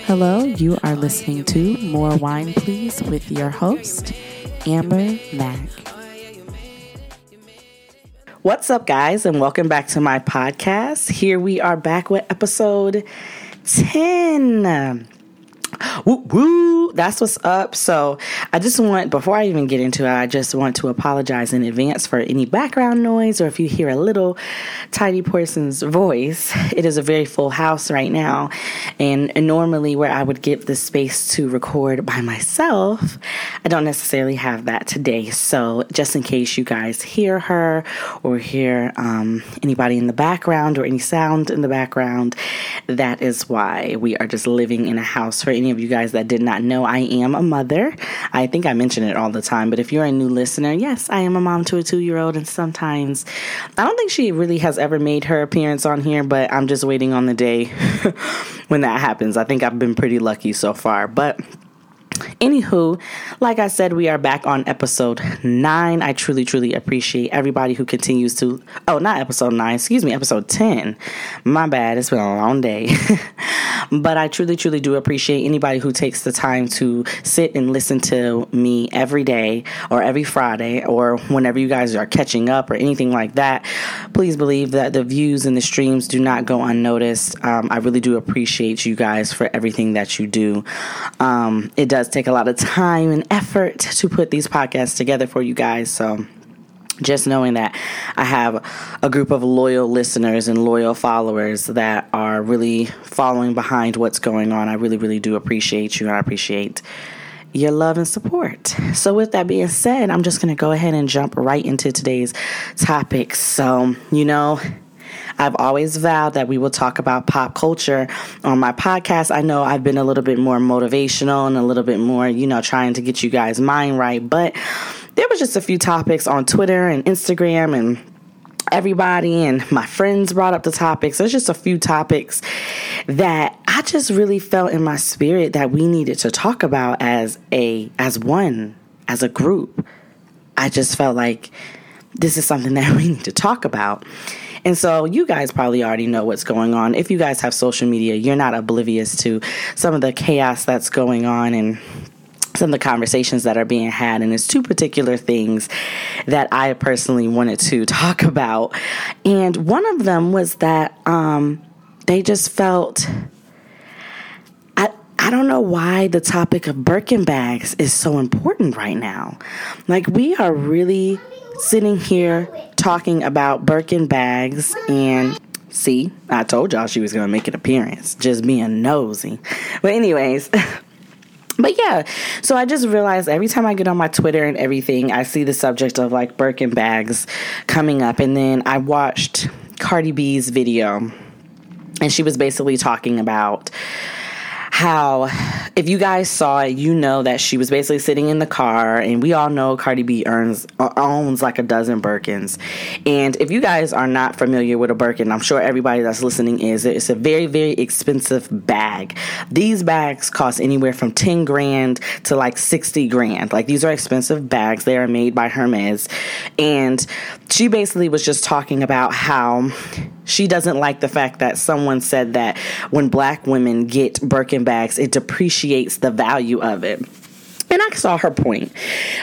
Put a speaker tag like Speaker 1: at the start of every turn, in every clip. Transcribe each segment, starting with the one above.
Speaker 1: Hello, you are listening to More Wine Please with your host, Amber Mack. What's up, guys, and welcome back to my podcast. Here we are back with episode 10. Woo woo! That's what's up. So, I just want, before I even get into it, I just want to apologize in advance for any background noise or if you hear a little tiny person's voice. It is a very full house right now. And, and normally, where I would give the space to record by myself, I don't necessarily have that today. So, just in case you guys hear her or hear um, anybody in the background or any sound in the background, that is why we are just living in a house for any of you guys that did not know, I am a mother. I think I mention it all the time, but if you're a new listener, yes, I am a mom to a two year old. And sometimes I don't think she really has ever made her appearance on here, but I'm just waiting on the day when that happens. I think I've been pretty lucky so far. But Anywho, like I said, we are back on episode nine. I truly, truly appreciate everybody who continues to. Oh, not episode nine, excuse me, episode 10. My bad, it's been a long day. but I truly, truly do appreciate anybody who takes the time to sit and listen to me every day or every Friday or whenever you guys are catching up or anything like that. Please believe that the views and the streams do not go unnoticed. Um, I really do appreciate you guys for everything that you do. Um, it does does take a lot of time and effort to put these podcasts together for you guys. So just knowing that I have a group of loyal listeners and loyal followers that are really following behind what's going on, I really, really do appreciate you. I appreciate your love and support. So, with that being said, I'm just going to go ahead and jump right into today's topic. So, you know, I've always vowed that we will talk about pop culture on my podcast. I know I've been a little bit more motivational and a little bit more, you know, trying to get you guys' mind right, but there was just a few topics on Twitter and Instagram and everybody and my friends brought up the topics. There's just a few topics that I just really felt in my spirit that we needed to talk about as a as one, as a group. I just felt like this is something that we need to talk about. And so you guys probably already know what's going on. If you guys have social media, you're not oblivious to some of the chaos that's going on and some of the conversations that are being had. And it's two particular things that I personally wanted to talk about. And one of them was that um, they just felt. I, I don't know why the topic of Birkin bags is so important right now. Like, we are really sitting here talking about Birkin bags and see, I told y'all she was going to make an appearance, just being nosy. But, anyways. But yeah, so I just realized every time I get on my Twitter and everything, I see the subject of like Birkin bags coming up. And then I watched Cardi B's video, and she was basically talking about how if you guys saw it, you know that she was basically sitting in the car, and we all know Cardi B earns uh, owns like a dozen Birkins. And if you guys are not familiar with a Birkin, I'm sure everybody that's listening is. It's a very very expensive bag. These bags cost anywhere from ten grand to like sixty grand. Like these are expensive bags. They are made by Hermes, and she basically was just talking about how she doesn't like the fact that someone said that when black women get Birkin bags, it depreciates the value of it. And I saw her point.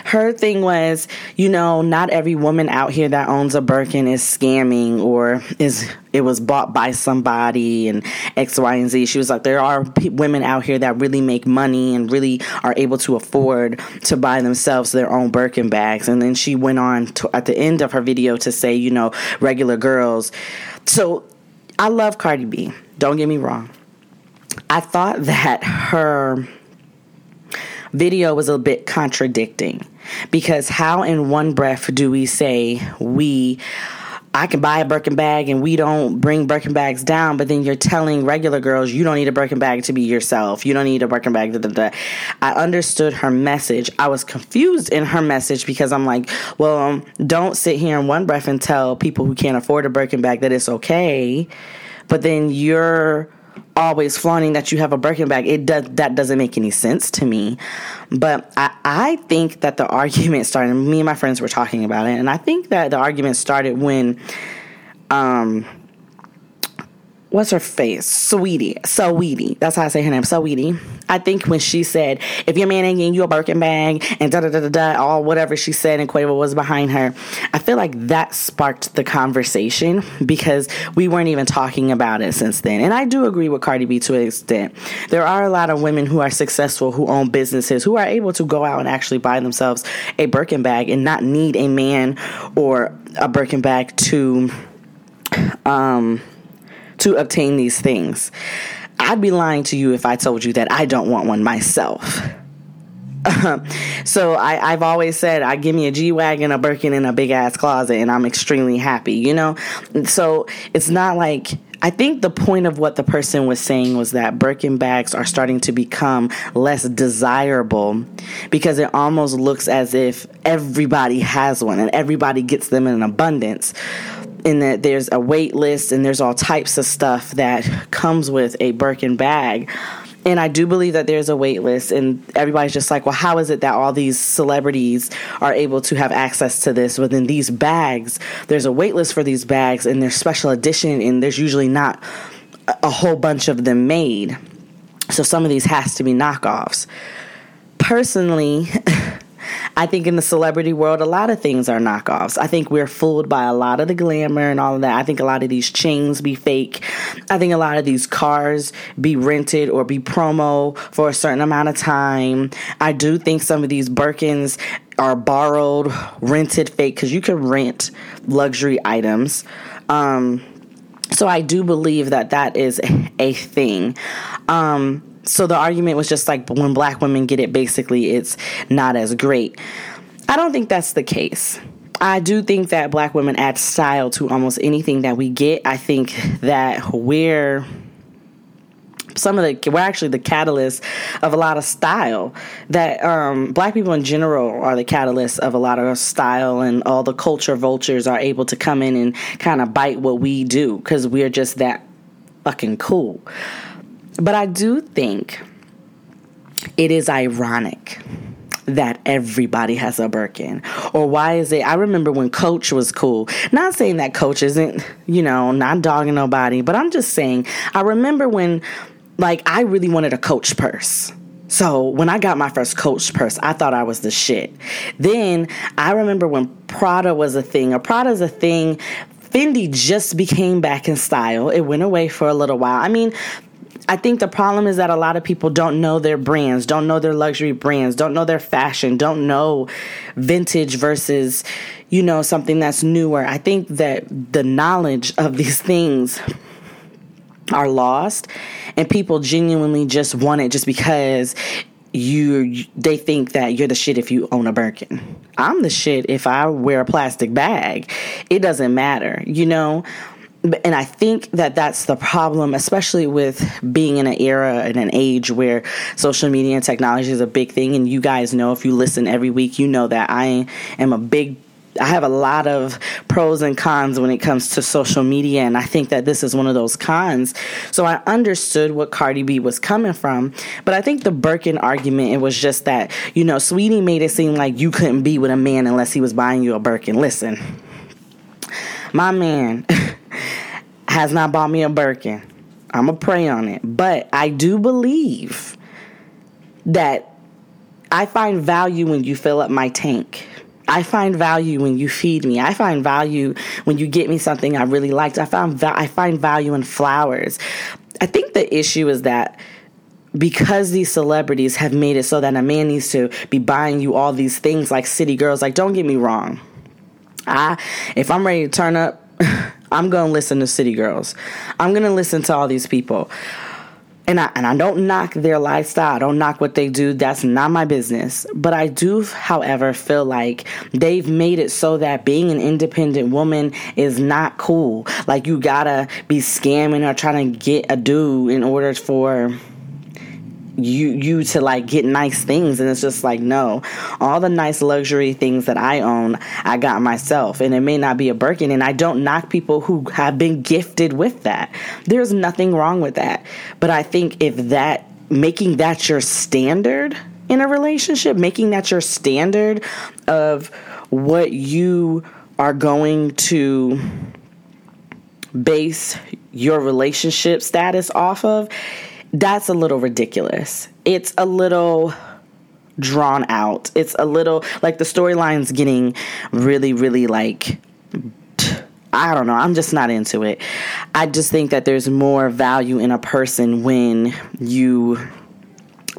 Speaker 1: Her thing was, you know, not every woman out here that owns a Birkin is scamming or is it was bought by somebody and X, Y, and Z. She was like, there are p- women out here that really make money and really are able to afford to buy themselves their own Birkin bags. And then she went on to, at the end of her video to say, you know, regular girls. So I love Cardi B. Don't get me wrong. I thought that her video was a bit contradicting because how in one breath do we say we I can buy a Birkin bag and we don't bring Birkin bags down, but then you're telling regular girls you don't need a Birkin bag to be yourself. You don't need a Birkin bag. Da, da, da. I understood her message. I was confused in her message because I'm like, well, um, don't sit here in one breath and tell people who can't afford a Birkin bag that it's okay, but then you're always flaunting that you have a Birkin bag. It does that doesn't make any sense to me. But I, I think that the argument started. Me and my friends were talking about it, and I think that the argument started when, um, what's her face? Sweetie. Saweetie. That's how I say her name. Saweetie. I think when she said, if your man ain't getting you a Birkin bag and da da da da da, all whatever she said and Quavo was behind her, I feel like that sparked the conversation because we weren't even talking about it since then. And I do agree with Cardi B to an extent. There are a lot of women who are successful, who own businesses, who are able to go out and actually buy themselves a Birkin bag and not need a man or a Birkin bag to, um, to obtain these things. I'd be lying to you if I told you that I don't want one myself. so I, have always said I give me a G wagon, a Birkin, and a big ass closet, and I'm extremely happy. You know, so it's not like I think the point of what the person was saying was that Birkin bags are starting to become less desirable because it almost looks as if everybody has one and everybody gets them in abundance in that there's a wait list and there's all types of stuff that comes with a Birkin bag. And I do believe that there's a wait list, and everybody's just like, well, how is it that all these celebrities are able to have access to this within these bags? There's a wait list for these bags, and they're special edition, and there's usually not a whole bunch of them made. So some of these has to be knockoffs. Personally, I think in the celebrity world, a lot of things are knockoffs. I think we're fooled by a lot of the glamour and all of that. I think a lot of these chains be fake. I think a lot of these cars be rented or be promo for a certain amount of time. I do think some of these Birkins are borrowed, rented fake because you can rent luxury items. Um, so I do believe that that is a thing. Um, so the argument was just like when black women get it, basically it's not as great. I don't think that's the case. I do think that black women add style to almost anything that we get. I think that we're some of the we're actually the catalyst of a lot of style that um, black people in general are the catalyst of a lot of style and all the culture vultures are able to come in and kind of bite what we do because we're just that fucking cool but I do think it is ironic that everybody has a Birkin? Or why is it? I remember when Coach was cool. Not saying that Coach isn't, you know, not dogging nobody, but I'm just saying, I remember when, like, I really wanted a Coach purse. So when I got my first Coach purse, I thought I was the shit. Then I remember when Prada was a thing, or Prada's a thing. Fendi just became back in style. It went away for a little while. I mean, I think the problem is that a lot of people don't know their brands, don't know their luxury brands, don't know their fashion, don't know vintage versus, you know, something that's newer. I think that the knowledge of these things are lost and people genuinely just want it just because you they think that you're the shit if you own a Birkin. I'm the shit if I wear a plastic bag. It doesn't matter, you know? And I think that that's the problem, especially with being in an era and an age where social media and technology is a big thing. And you guys know, if you listen every week, you know that I am a big I have a lot of pros and cons when it comes to social media, and I think that this is one of those cons. So I understood what Cardi B was coming from, but I think the Birkin argument it was just that you know, Sweetie made it seem like you couldn't be with a man unless he was buying you a Birkin. Listen, my man. has not bought me a Birkin. I'm going to pray on it. But I do believe that I find value when you fill up my tank. I find value when you feed me. I find value when you get me something I really liked. I found va- I find value in flowers. I think the issue is that because these celebrities have made it so that a man needs to be buying you all these things like city girls like don't get me wrong. I if I'm ready to turn up I'm going to listen to City Girls. I'm going to listen to all these people. And I, and I don't knock their lifestyle. I don't knock what they do. That's not my business. But I do, however, feel like they've made it so that being an independent woman is not cool. Like you gotta be scamming or trying to get a dude in order for you you to like get nice things and it's just like no. All the nice luxury things that i own i got myself and it may not be a birkin and i don't knock people who have been gifted with that. There's nothing wrong with that. But i think if that making that your standard in a relationship making that your standard of what you are going to base your relationship status off of, that's a little ridiculous. It's a little drawn out. It's a little like the storyline's getting really, really like I don't know. I'm just not into it. I just think that there's more value in a person when you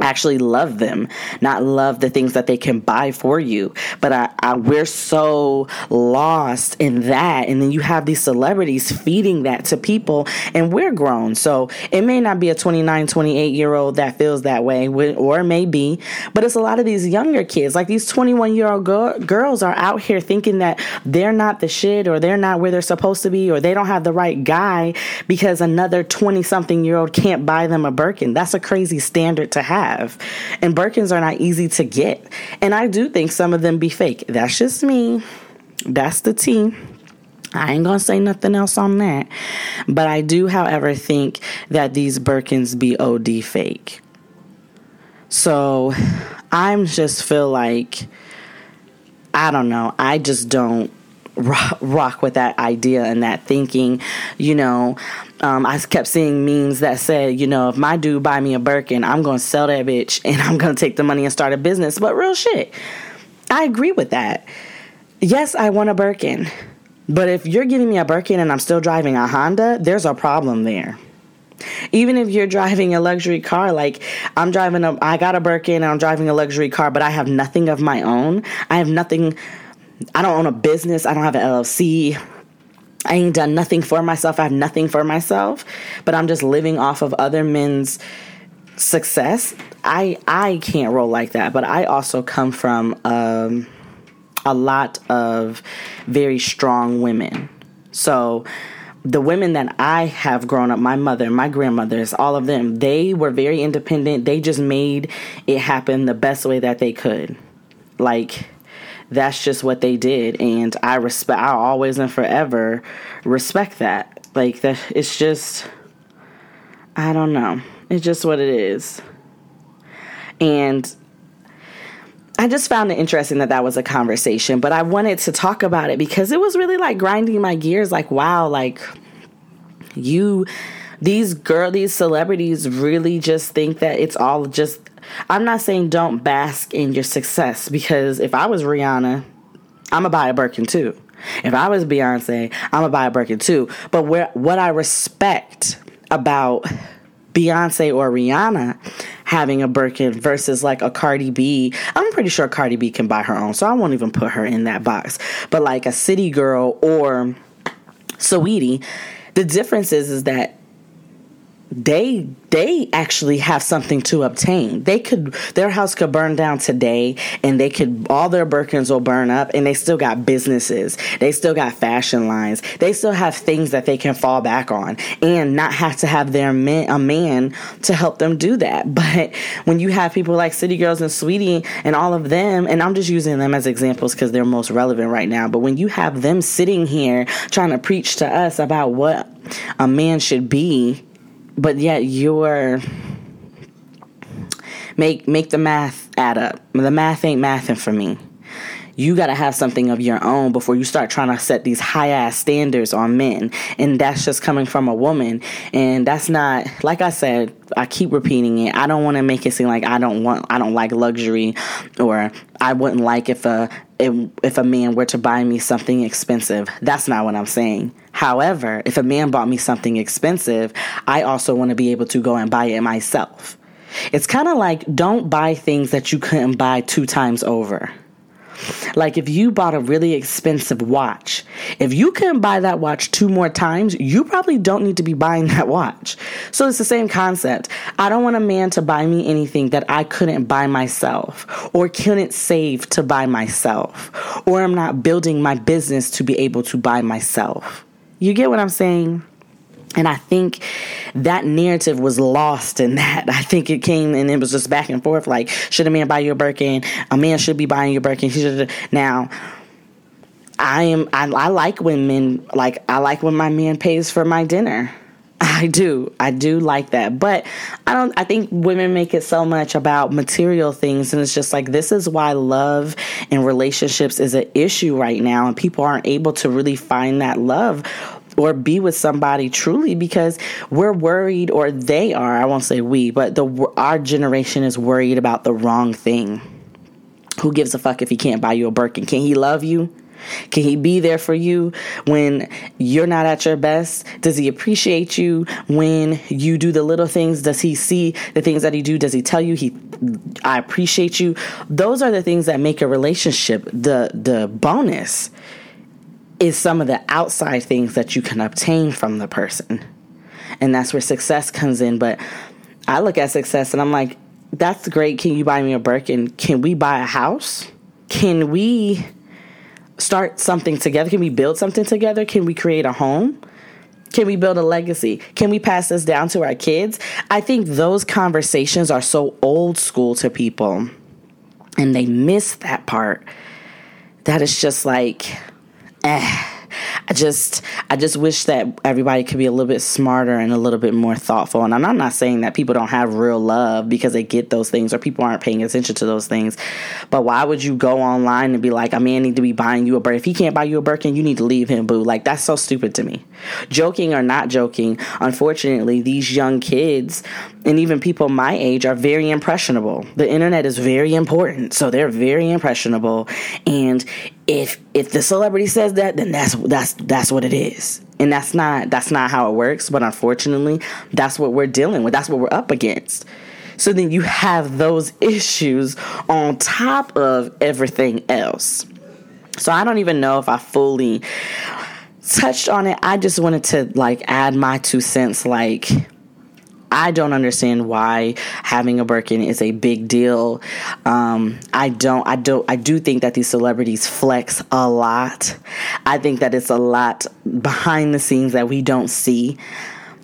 Speaker 1: actually love them, not love the things that they can buy for you. But I, I, we're so lost in that. And then you have these celebrities feeding that to people, and we're grown. So it may not be a 29, 28 year old that feels that way, or it may be, but it's a lot of these younger kids, like these 21 year old go- girls, are out here thinking that they're not the shit, or they're not where they're supposed to be, or they don't have the right guy because another 20 something year old can't buy them a Birkin. That's a crazy standard to have have. And Birkins are not easy to get. And I do think some of them be fake. That's just me. That's the tea. I ain't gonna say nothing else on that. But I do, however, think that these Birkins be OD fake. So I'm just feel like I don't know. I just don't rock, with that idea and that thinking. You know, um, I kept seeing memes that said, you know, if my dude buy me a Birkin, I'm gonna sell that bitch and I'm gonna take the money and start a business. But real shit, I agree with that. Yes, I want a Birkin, but if you're giving me a Birkin and I'm still driving a Honda, there's a problem there. Even if you're driving a luxury car, like I'm driving a, I got a Birkin and I'm driving a luxury car, but I have nothing of my own. I have nothing I don't own a business. I don't have an LLC. I ain't done nothing for myself. I have nothing for myself, but I'm just living off of other men's success. I I can't roll like that. But I also come from um, a lot of very strong women. So the women that I have grown up, my mother, my grandmothers, all of them, they were very independent. They just made it happen the best way that they could. Like that's just what they did. And i respect i always and forever respect that. Like that it's just i don't know. It's just what it is. And I just found it interesting that that was a conversation, but I wanted to talk about it because it was really like grinding my gears like wow, like you these girl these celebrities really just think that it's all just I'm not saying don't bask in your success because if I was Rihanna, I'm gonna buy a Birkin too. If I was Beyonce, I'm gonna buy a Birkin too. But where what I respect about Beyonce or Rihanna having a Birkin versus like a Cardi B. I'm pretty sure Cardi B can buy her own, so I won't even put her in that box. But like a City Girl or Saweetie, the difference is is that they they actually have something to obtain. They could their house could burn down today and they could all their Birkins will burn up and they still got businesses. They still got fashion lines. They still have things that they can fall back on and not have to have their man, a man to help them do that. But when you have people like City Girls and Saweetie and all of them and I'm just using them as examples cuz they're most relevant right now, but when you have them sitting here trying to preach to us about what a man should be but yet you're make make the math add up. The math ain't mathing for me. You got to have something of your own before you start trying to set these high ass standards on men. And that's just coming from a woman. And that's not, like I said, I keep repeating it. I don't want to make it seem like I don't want, I don't like luxury or I wouldn't like if a, if, a man were to buy me something expensive. That's not what I'm saying. However, if a man bought me something expensive, I also want to be able to go and buy it myself. It's kind of like don't buy things that you couldn't buy two times over. Like if you bought a really expensive watch, if you couldn't buy that watch two more times, you probably don't need to be buying that watch. So it's the same concept. I don't want a man to buy me anything that I couldn't buy myself or couldn't save to buy myself or I'm not building my business to be able to buy myself. You get what I'm saying? And I think that narrative was lost in that. I think it came and it was just back and forth like, should a man buy you a Birkin? A man should be buying you a Birkin. Now, I am, I, I like when men, like, I like when my man pays for my dinner. I do. I do like that. But I don't I think women make it so much about material things and it's just like this is why love and relationships is an issue right now and people aren't able to really find that love or be with somebody truly because we're worried or they are i won't say we but the our generation is worried about the wrong thing who gives a fuck if he can't buy you a birkin can he love you can he be there for you when you're not at your best? Does he appreciate you when you do the little things? Does he see the things that he do? Does he tell you he I appreciate you? Those are the things that make a relationship the the bonus is some of the outside things that you can obtain from the person. And that's where success comes in. But I look at success and I'm like, that's great. Can you buy me a Birkin? And can we buy a house? Can we start something together? Can we build something together? Can we create a home? Can we build a legacy? Can we pass this down to our kids? I think those conversations are so old school to people and they miss that part that it's just like, eh I just I just wish that everybody could be a little bit smarter and a little bit more thoughtful. And I'm not saying that people don't have real love because they get those things or people aren't paying attention to those things. But why would you go online and be like, a man need to be buying you a Birkin? If he can't buy you a Birkin, you need to leave him, boo. Like that's so stupid to me. Joking or not joking, unfortunately, these young kids and even people my age are very impressionable. The internet is very important, so they're very impressionable. And if if the celebrity says that, then that's that's that's what it is. And that's not that's not how it works, but unfortunately, that's what we're dealing with. That's what we're up against. So then you have those issues on top of everything else. So I don't even know if I fully touched on it. I just wanted to like add my two cents like I don't understand why having a Birkin is a big deal. Um, I don't. I don't. I do think that these celebrities flex a lot. I think that it's a lot behind the scenes that we don't see.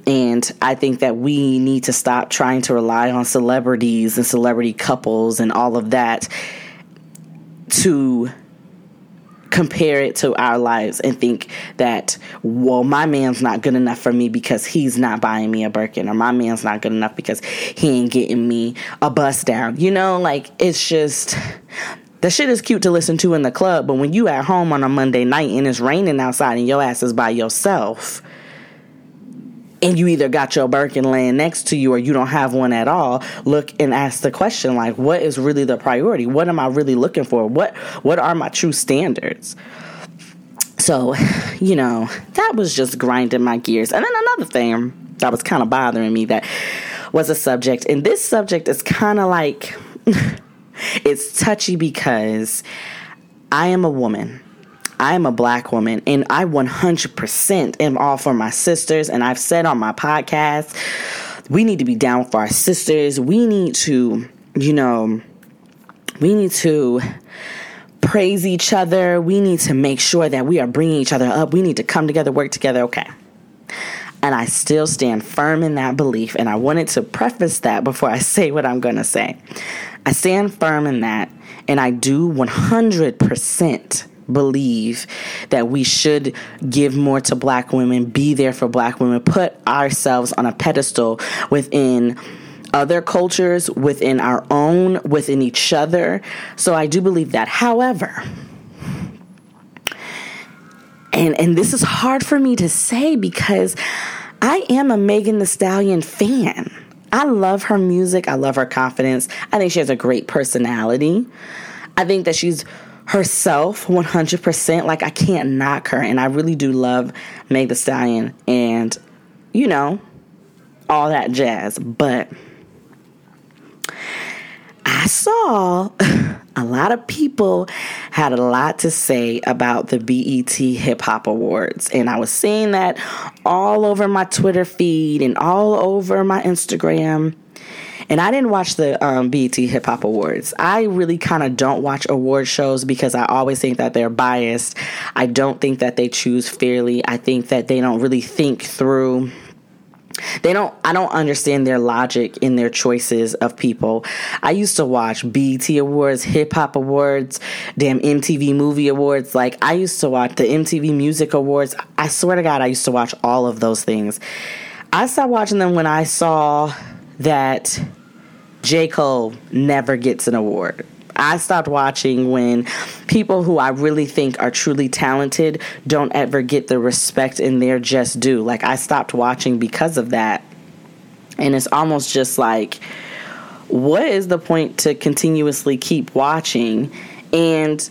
Speaker 1: And I think that we need to stop trying to rely on celebrities and celebrity couples and all of that to compare it to our lives and think that, well, my man's not good enough for me because he's not buying me a Birkin, or my man's not good enough because he ain't getting me a bust down. You know, like it's just the shit is cute to listen to in the club, but when you at home on a Monday night and it's raining outside and your ass is by yourself, and you either got your Birkin laying next to you or you don't have one at all, look and ask the question like, what is really the priority? What am I really looking for? What what are my true standards? So, you know, that was just grinding my gears. And then another thing that was kind of bothering me that was a subject, and this subject is kind of like it's touchy because I am a woman I am a black woman and I 100% am all for my sisters. And I've said on my podcast, we need to be down for our sisters. We need to, you know, we need to praise each other. We need to make sure that we are bringing each other up. We need to come together, work together. Okay. And I still stand firm in that belief. And I wanted to preface that before I say what I'm going to say. I stand firm in that. And I do 100% believe that we should give more to black women, be there for black women, put ourselves on a pedestal within other cultures, within our own, within each other. So I do believe that. However, and and this is hard for me to say because I am a Megan Thee Stallion fan. I love her music. I love her confidence. I think she has a great personality. I think that she's herself 100%. Like, I can't knock her. And I really do love Meg Thee Stallion and, you know, all that jazz. But I saw a lot of people had a lot to say about the BET Hip Hop Awards. And I was seeing that all over my Twitter feed and all over my Instagram. And I didn't watch the um, BET Hip Hop Awards. I really kind of don't watch award shows because I always think that they're biased. I don't think that they choose fairly. I think that they don't really think through they don't i don't understand their logic in their choices of people i used to watch bt awards hip hop awards damn mtv movie awards like i used to watch the mtv music awards i swear to god i used to watch all of those things i stopped watching them when i saw that J. Cole never gets an award. I stopped watching when people who I really think are truly talented don't ever get the respect in their just due. Like I stopped watching because of that. And it's almost just like what is the point to continuously keep watching and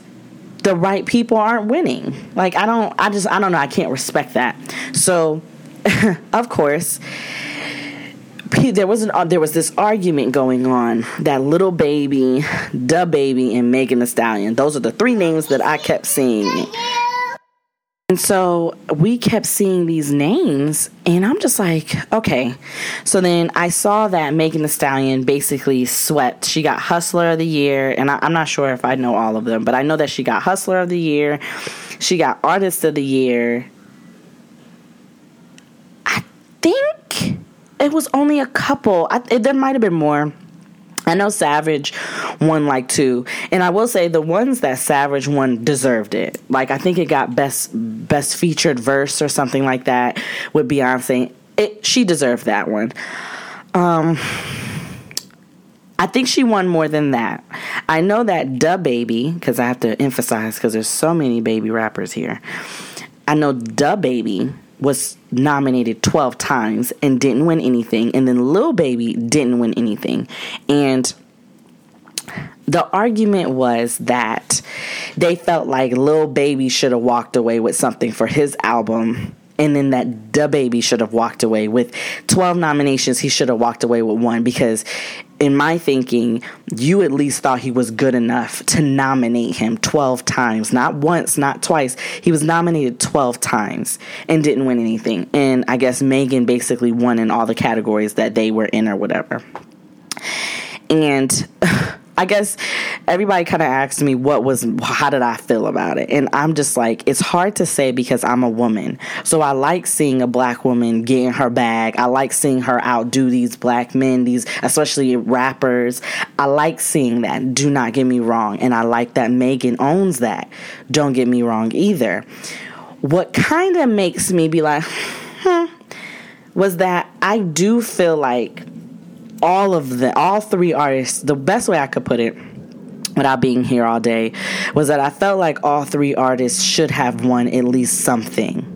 Speaker 1: the right people aren't winning. Like I don't I just I don't know, I can't respect that. So of course there was an uh, there was this argument going on that Lil Baby, DaBaby, and Megan Thee Stallion. Those are the three names that I kept seeing. And so we kept seeing these names, and I'm just like, okay. So then I saw that Megan Thee Stallion basically swept. She got Hustler of the Year, and I, am not sure if I know all of them, but I know that she got Hustler of the Year. She got Artist of the Year. I think it was only a couple. I, it, there might have been more. I know Savage won like two, and I will say the ones that Savage won deserved it. Like I think it got best best featured verse or something like that with Beyonce. It she deserved that one. Um, I think she won more than that. I know that DaBaby because I have to emphasize because there's so many baby rappers here. I know DaBaby was nominated 12 times and didn't win anything and then Lil Baby didn't win anything. And the argument was that they felt like Lil Baby should have walked away with something for his album and then that the DaBaby should have walked away. With 12 nominations he should have walked away with one because in my thinking you at least thought he was good enough to nominate him 12 times. Not once not twice. He was nominated 12 times and didn't win anything. And i guess megan basically won in all the categories that they were in or whatever. And I guess everybody kind of asked me what was how did I feel about it, and I'm just like it's hard to say because I'm a woman. So I like seeing a black woman getting her bag. I like seeing her outdo these black men, these especially rappers. I like seeing that. Do not get me wrong, and I like that Megan owns that. Don't get me wrong either. What kind of makes me be like, hmm, was that I do feel like all of the all three artists the best way i could put it without being here all day was that i felt like all three artists should have won at least something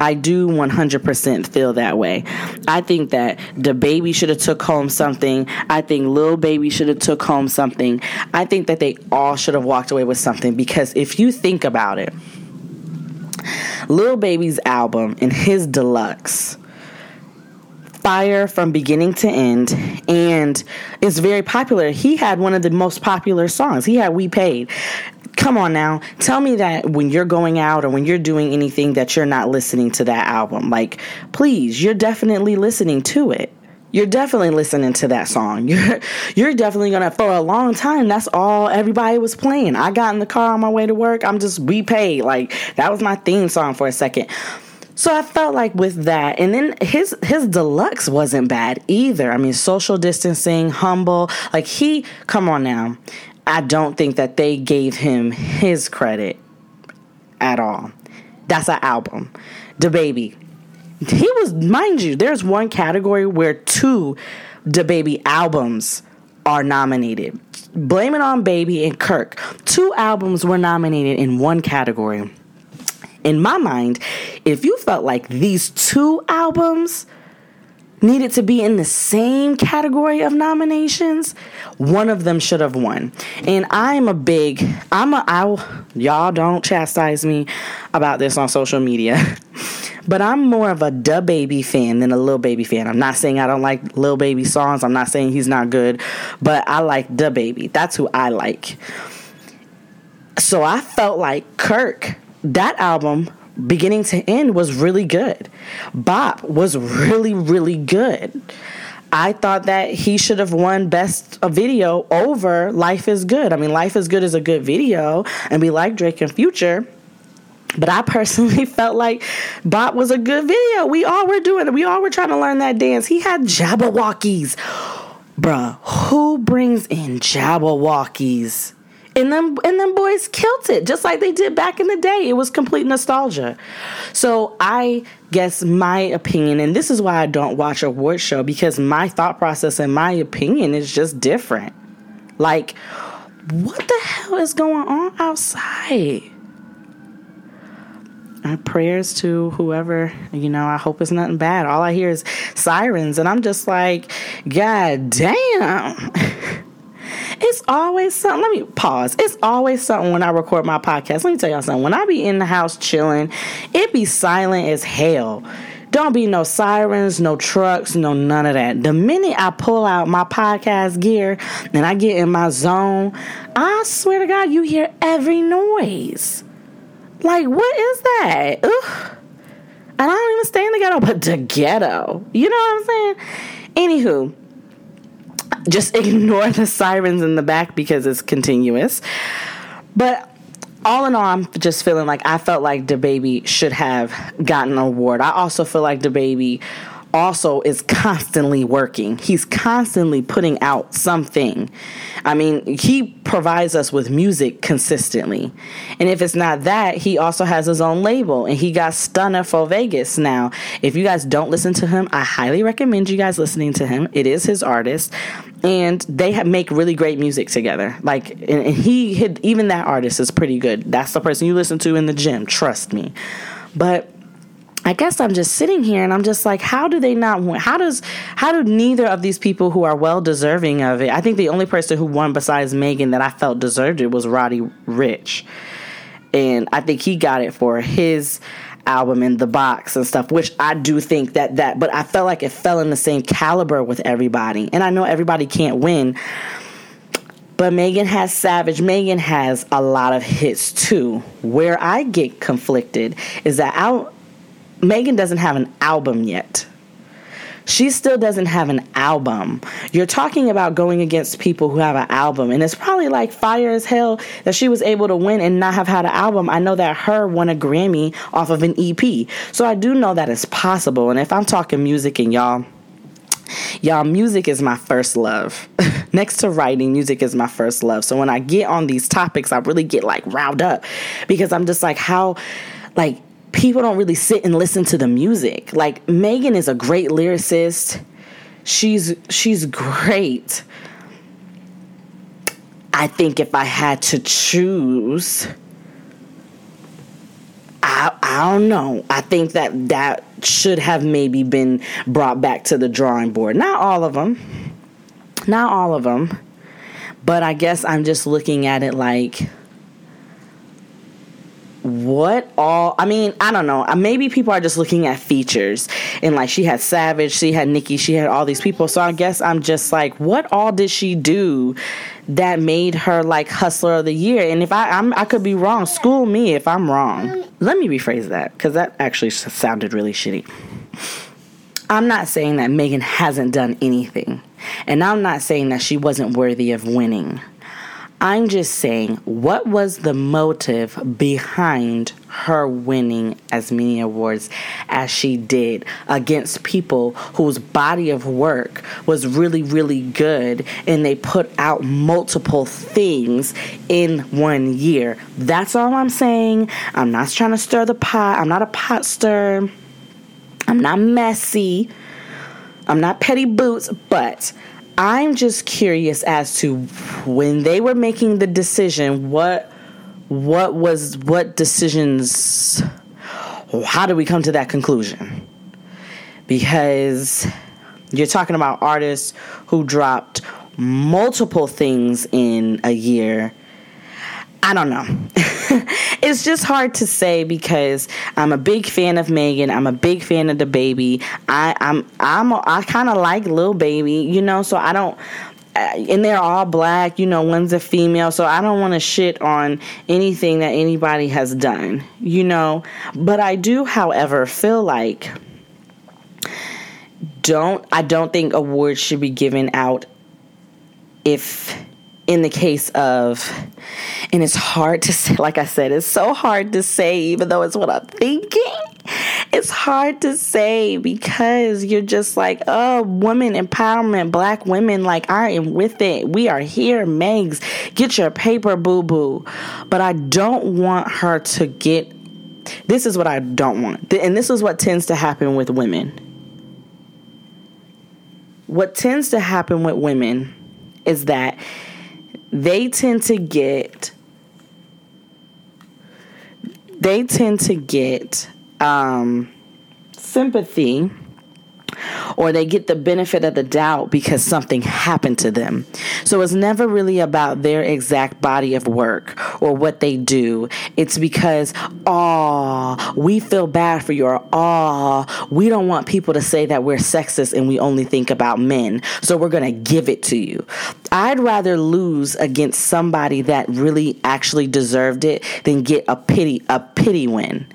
Speaker 1: I do 100% feel that way. I think that DaBaby should have took home something. I think Lil Baby should have took home something. I think that they all should have walked away with something because if you think about it, Lil Baby's album and his deluxe fire from beginning to end and it's very popular. He had one of the most popular songs. He had We Paid. Come on now. Tell me that when you're going out or when you're doing anything that you're not listening to that album. Like, please, you're definitely listening to it. You're definitely listening to that song. You're you're definitely gonna for a long time. That's all everybody was playing. I got in the car on my way to work. I'm just we paid. Like that was my theme song for a second. So I felt like with that, and then his his deluxe wasn't bad either. I mean, social distancing, humble. Like he, come on now. I don't think that they gave him his credit at all. That's an album. DaBaby. He was, mind you, there's one category where two DaBaby albums are nominated. Blame It on Baby and Kirk. Two albums were nominated in one category in my mind, if you felt like these two albums needed to be in the same category of nominations, one of them should have won. And I'm a big, I'm a, I, y'all don't chastise me about this on social media. But I'm more of a DaBaby fan than a Lil Baby fan. I'm not saying I don't like Lil Baby songs. I'm not saying he's not good, but I like DaBaby. That's who I like. So I felt like Kirk that album beginning to end was really good. Bop was really, really good. I thought that he should have won best video over Life is Good. I mean, Life is Good is a good video, and we like Drake and Future. But I personally felt like Bop was a good video. We all were doing it. We all were trying to learn that dance. He had Jabbawockeez. Bruh, who brings in Jabbawockeez? And them and them boys killed it just like they did back in the day. It was complete nostalgia. So I guess my opinion, and this is why I don't watch award show because my thought process and my opinion is just different. Like what the hell is going on outside? And prayers to whoever, you know, I hope it's nothing bad. All I hear is sirens, and I'm just like, God damn. It's always something. Let me pause. It's always something when I record my podcast. Let me tell y'all something. When I be in the house chilling, it be silent as hell. Don't be no sirens, no trucks, no none of that. The minute I pull out my podcast gear and I get in my zone, I swear to God, you hear every noise. Like, what is that? Ugh. And I don't even stay in the ghetto, but the ghetto. You know what I'm saying? Anywho, just ignore the sirens in the back because it's continuous. But all in all, I'm just feeling like I felt like DaBaby should have gotten an award. I also feel like DaBaby also is constantly working. He's constantly putting out something. I mean, he provides us with music consistently. And if it's not that, he also has his own label and he got Stunna 4 Vegas now. If you guys don't listen to him, I highly recommend you guys listening to him. It is his artist and they have, make really great music together. Like, and, and he hit, even that artist is pretty good. That's the person you listen to in the gym, trust me. But I guess I'm just sitting here and I'm just like, how do they not win? How does how do neither of these people who are well deserving of it? I think the only person who won besides Megan that I felt deserved it was Roddy Ricch. And I think he got it for his album in the box and stuff, which I do think that that but I felt like it fell in the same caliber with everybody. And I know everybody can't win. But Megan has Savage. Megan has a lot of hits too. Where I get conflicted is that I Megan doesn't have an album yet. She still doesn't have an album. You're talking about going against people who have an album, and it's probably like fire as hell that she was able to win and not have had an album. I know that her won a Grammy off of an EP, so I do know that it's possible. And if I'm talking music and y'all, Y'all, music is my first love. Next to writing, music is my first love. So when I get on these topics, I really get like riled up because I'm just like, how, like, people don't really sit and listen to the music. Like Megan is a great lyricist. She's she's great. I think if I had to choose I, I don't know. I think that that should have maybe been brought back to the drawing board. Not all of them. Not all of them. But I guess I'm just looking at it like what all i mean i don't know. Uh, maybe people are just looking at features and like she had savage she had nicki she had all these people. So i guess i'm just like what all did she do that made her like hustler of the year? And if i I'm, i could be wrong. School me if i'm wrong. Let me rephrase that because that actually sounded really shitty. I'm not saying that megan hasn't done anything and i'm not saying that she wasn't worthy of winning I'm just saying, what was the motive behind her winning as many awards as she did against people whose body of work was really, really good and they put out multiple things in one year? That's all I'm saying. I'm not trying to stir the pot. I'm not a pot stir. I'm not messy. I'm not petty boots, but I'm just curious as to when they were making the decision, what what was what decisions how did we come to that conclusion? Because you're talking about artists who dropped multiple things in a year. I don't know. it's just hard to say because I'm a big fan of Megan. I'm a big fan of DaBaby. I, I'm I'm I kind of like Lil Baby, you know. So I don't uh, and they're all black, you know, one's a female, so I don't want to shit on anything that anybody has done, you know. But I do, however, feel like don't I don't think awards should be given out if in the case of, and it's hard to say, like I said, it's so hard to say, even though it's what I'm thinking. It's hard to say because you're just like, oh, women empowerment, black women, like I am with it. We are here, Megs. Get your paper, boo boo. But I don't want her to get. This is what I don't want. And this is what tends to happen with women. What tends to happen with women is that they tend to get they tend to get um, sympathy or they get the benefit of the doubt because something happened to them. So it's never really about their exact body of work or what they do. It's because, oh, we feel bad for you, or oh, we don't want people to say that we're sexist and we only think about men. So we're going to give it to you. I'd rather lose against somebody that really actually deserved it than get a pity a pity win.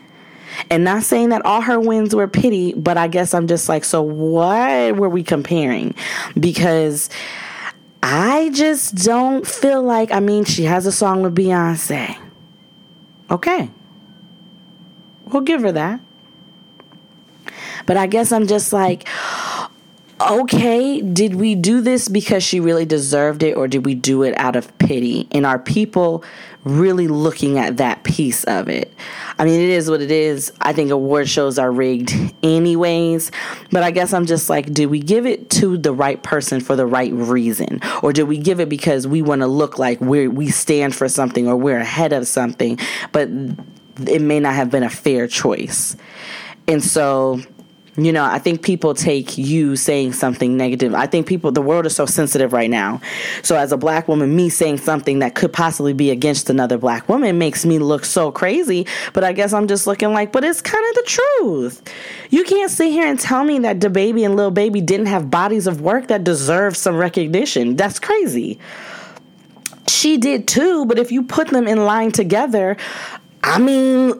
Speaker 1: And not saying that all her wins were pity, but I guess I'm just like, so what were we comparing? Because I just don't feel like, I mean, she has a song with Beyonce. Okay. We'll give her that. But I guess I'm just like, okay, did we do this because she really deserved it or did we do it out of pity? And are people really looking at that piece of it? I mean, it is what it is. I think award shows are rigged anyways, but I guess I'm just like, do we give it to the right person for the right reason? Or do we give it because we want to look like we we stand for something or we're ahead of something, but it may not have been a fair choice? And so you know, I think people take you saying something negative. I think people, the world is so sensitive right now. So, as a black woman, me saying something that could possibly be against another black woman makes me look so crazy. But I guess I'm just looking like, but it's kind of the truth. You can't sit here and tell me that DaBaby and Lil Baby didn't have bodies of work that deserve some recognition. That's crazy she did too, but if you put them in line together, I mean,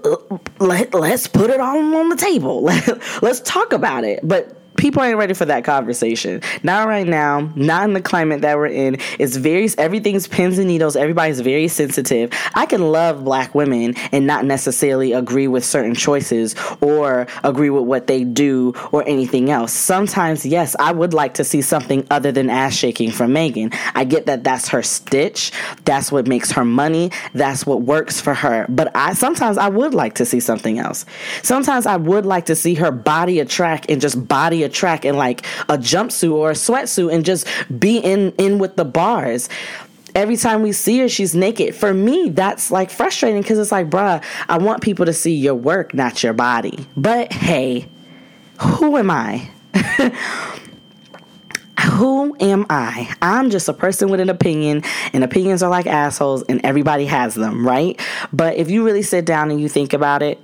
Speaker 1: let, let's put it all on the table. Let, let's talk about it. But people ain't ready for that conversation. Not right now, not in the climate that we're in. It's very everything's pins and needles. Everybody's very sensitive. I can love black women and not necessarily agree with certain choices or agree with what they do or anything else. Sometimes, yes, I would like to see something other than ass shaking from Megan. I get that that's her stitch. That's what makes her money. That's what works for her. But I sometimes I would like to see something else. Sometimes I would like to see her body attract and just body a track in like a jumpsuit or a sweatsuit and just be in in with the bars every time we see her, she's naked. For me, that's like frustrating because it's like, bruh, I want people to see your work, not your body. But hey, who am I? who am I? I'm just a person with an opinion, and opinions are like assholes, and everybody has them, right? But if you really sit down and you think about it,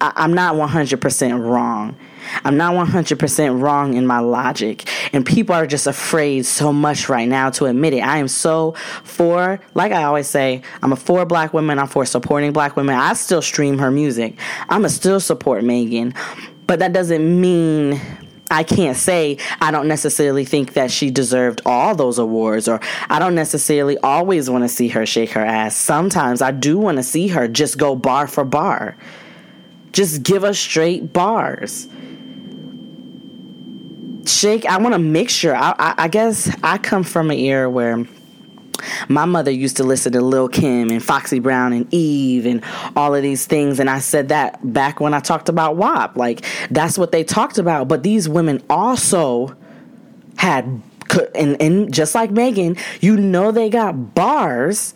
Speaker 1: I- am not 100% wrong. I'm not 100% wrong in my logic. And people are just afraid so much right now to admit it. I am so for, like I always say, I'm a for black women. I'm for supporting black women. I still stream her music. I'm to still support Megan. But that doesn't mean I can't say I don't necessarily think that she deserved all those awards, or I don't necessarily always want to see her shake her ass. Sometimes I do want to see her just go bar for bar. Just give us straight bars shake. I want to make sure. I, I, I guess I come from an era where my mother used to listen to Lil Kim and Foxy Brown and Eve and all of these things. And I said that back when I talked about WAP. Like, that's what they talked about. But these women also had, and, and just like Megan, you know, they got bars.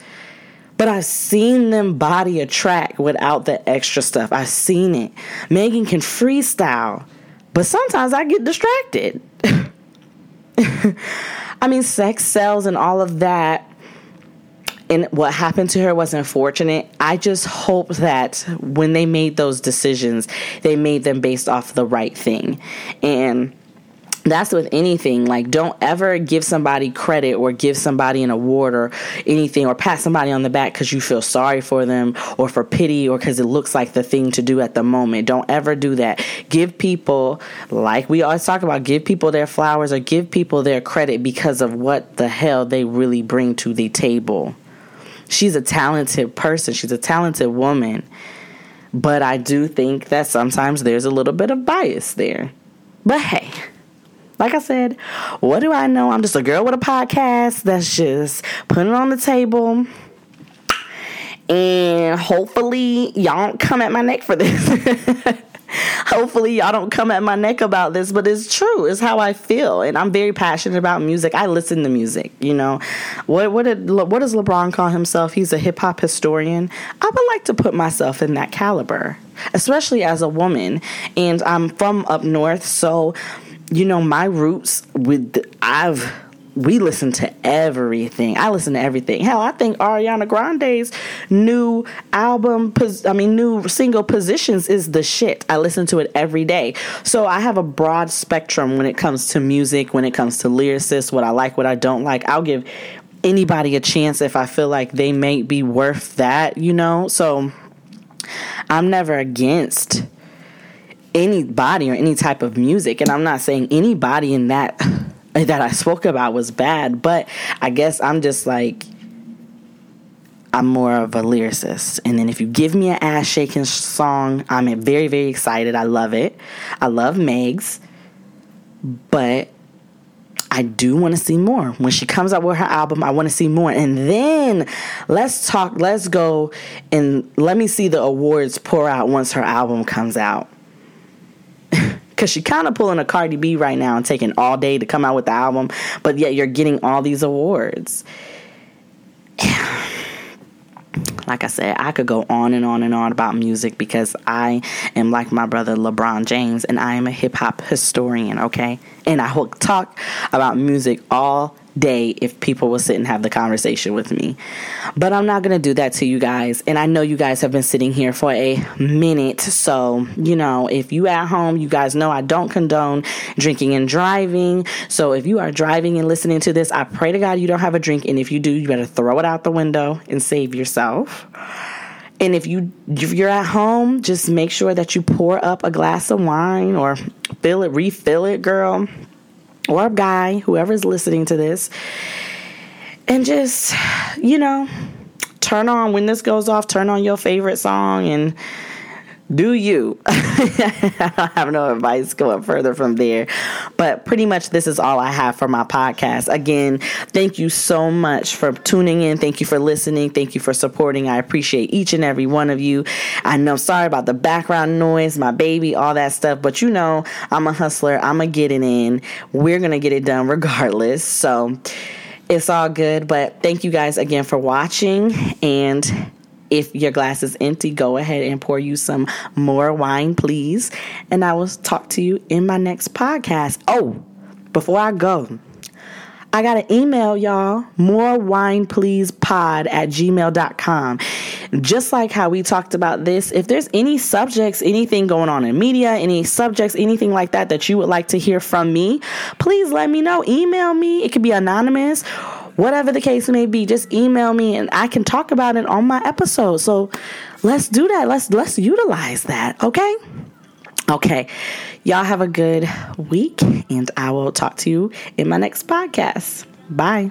Speaker 1: But I've seen them body a track without the extra stuff. I've seen it. Megan can freestyle. But sometimes I get distracted. I mean, sex sells and all of that. And what happened to her was unfortunate. I just hope that when they made those decisions, they made them based off the right thing. And that's with anything. Like, don't ever give somebody credit or give somebody an award or anything or pat somebody on the back because you feel sorry for them or for pity or because it looks like the thing to do at the moment. Don't ever do that. Give people, like we always talk about, give people their flowers or give people their credit because of what the hell they really bring to the table. She's a talented person, she's a talented woman. But I do think that sometimes there's a little bit of bias there. But hey, like I said, what do I know? I'm just a girl with a podcast that's just putting it on the table. And hopefully, y'all don't come at my neck for this. Hopefully, y'all don't come at my neck about this, but it's true. It's how I feel, and I'm very passionate about music. I listen to music. You know, what what did what does LeBron call himself? He's a hip hop historian. I would like to put myself in that caliber, especially as a woman, and I'm from up north, so you know my roots with I've we listen to everything. I listen to everything. Hell, I think Ariana Grande's new album, I mean, new single Positions is the shit. I listen to it every day. So I have a broad spectrum when it comes to music, when it comes to lyricists, what I like, what I don't like. I'll give anybody a chance if I feel like they may be worth that, you know? So I'm never against anybody or any type of music. And I'm not saying anybody in that that I spoke about was bad, but I guess I'm just like I'm more of a lyricist. And then if you give me an ass shaking song, I'm very, very excited. I love it. I love Megs. But I do want to see more. When she comes out with her album, I want to see more. And then let's talk, let's go and let me see the awards pour out once her album comes out because she kind of pulling a Cardi B right now and taking all day to come out with the album, but yet you're getting all these awards. like I said, I could go on and on and on about music because I am like my brother LeBron James and I am a hip hop historian, okay? And I will talk about music all day if people will sit and have the conversation with me. But I'm not going to do that to you guys. And I know you guys have been sitting here for a minute. So, you know, if you at home, you guys know I don't condone drinking and driving. So if you are driving and listening to this, I pray to God you don't have a drink. And if you do, you better throw it out the window and save yourself. And if you if you're at home, just make sure that you pour up a glass of wine or fill it, refill it, girl or a guy, whoever's listening to this, and just, you know, turn on when this goes off, turn on your favorite song and do you. I have no advice going further from there. But pretty much this is all I have for my podcast. Again, thank you so much for tuning in. Thank you for listening. Thank you for supporting. I appreciate each and every one of you. I know, sorry about the background noise, my baby, all that stuff. But you know, I'm a hustler. I'm a to get it in. We're going to get it done regardless. So it's all good. But thank you guys again for watching. And if your glass is empty, go ahead and pour you some more wine, please. And I will talk to you in my next podcast. Oh, before I go, I got an email, y'all. More wine, please pod at gmail.com. Just like how we talked about this, if there's any subjects, anything going on in media, any subjects, anything like that that you would like to hear from me, please let me know. Email me. It could be anonymous whatever the case may be, just email me and I can talk about it on my episode. So let's do that. Let's let's utilize that. Okay? Okay. Y'all have a good week and I will talk to you in my next podcast. Bye.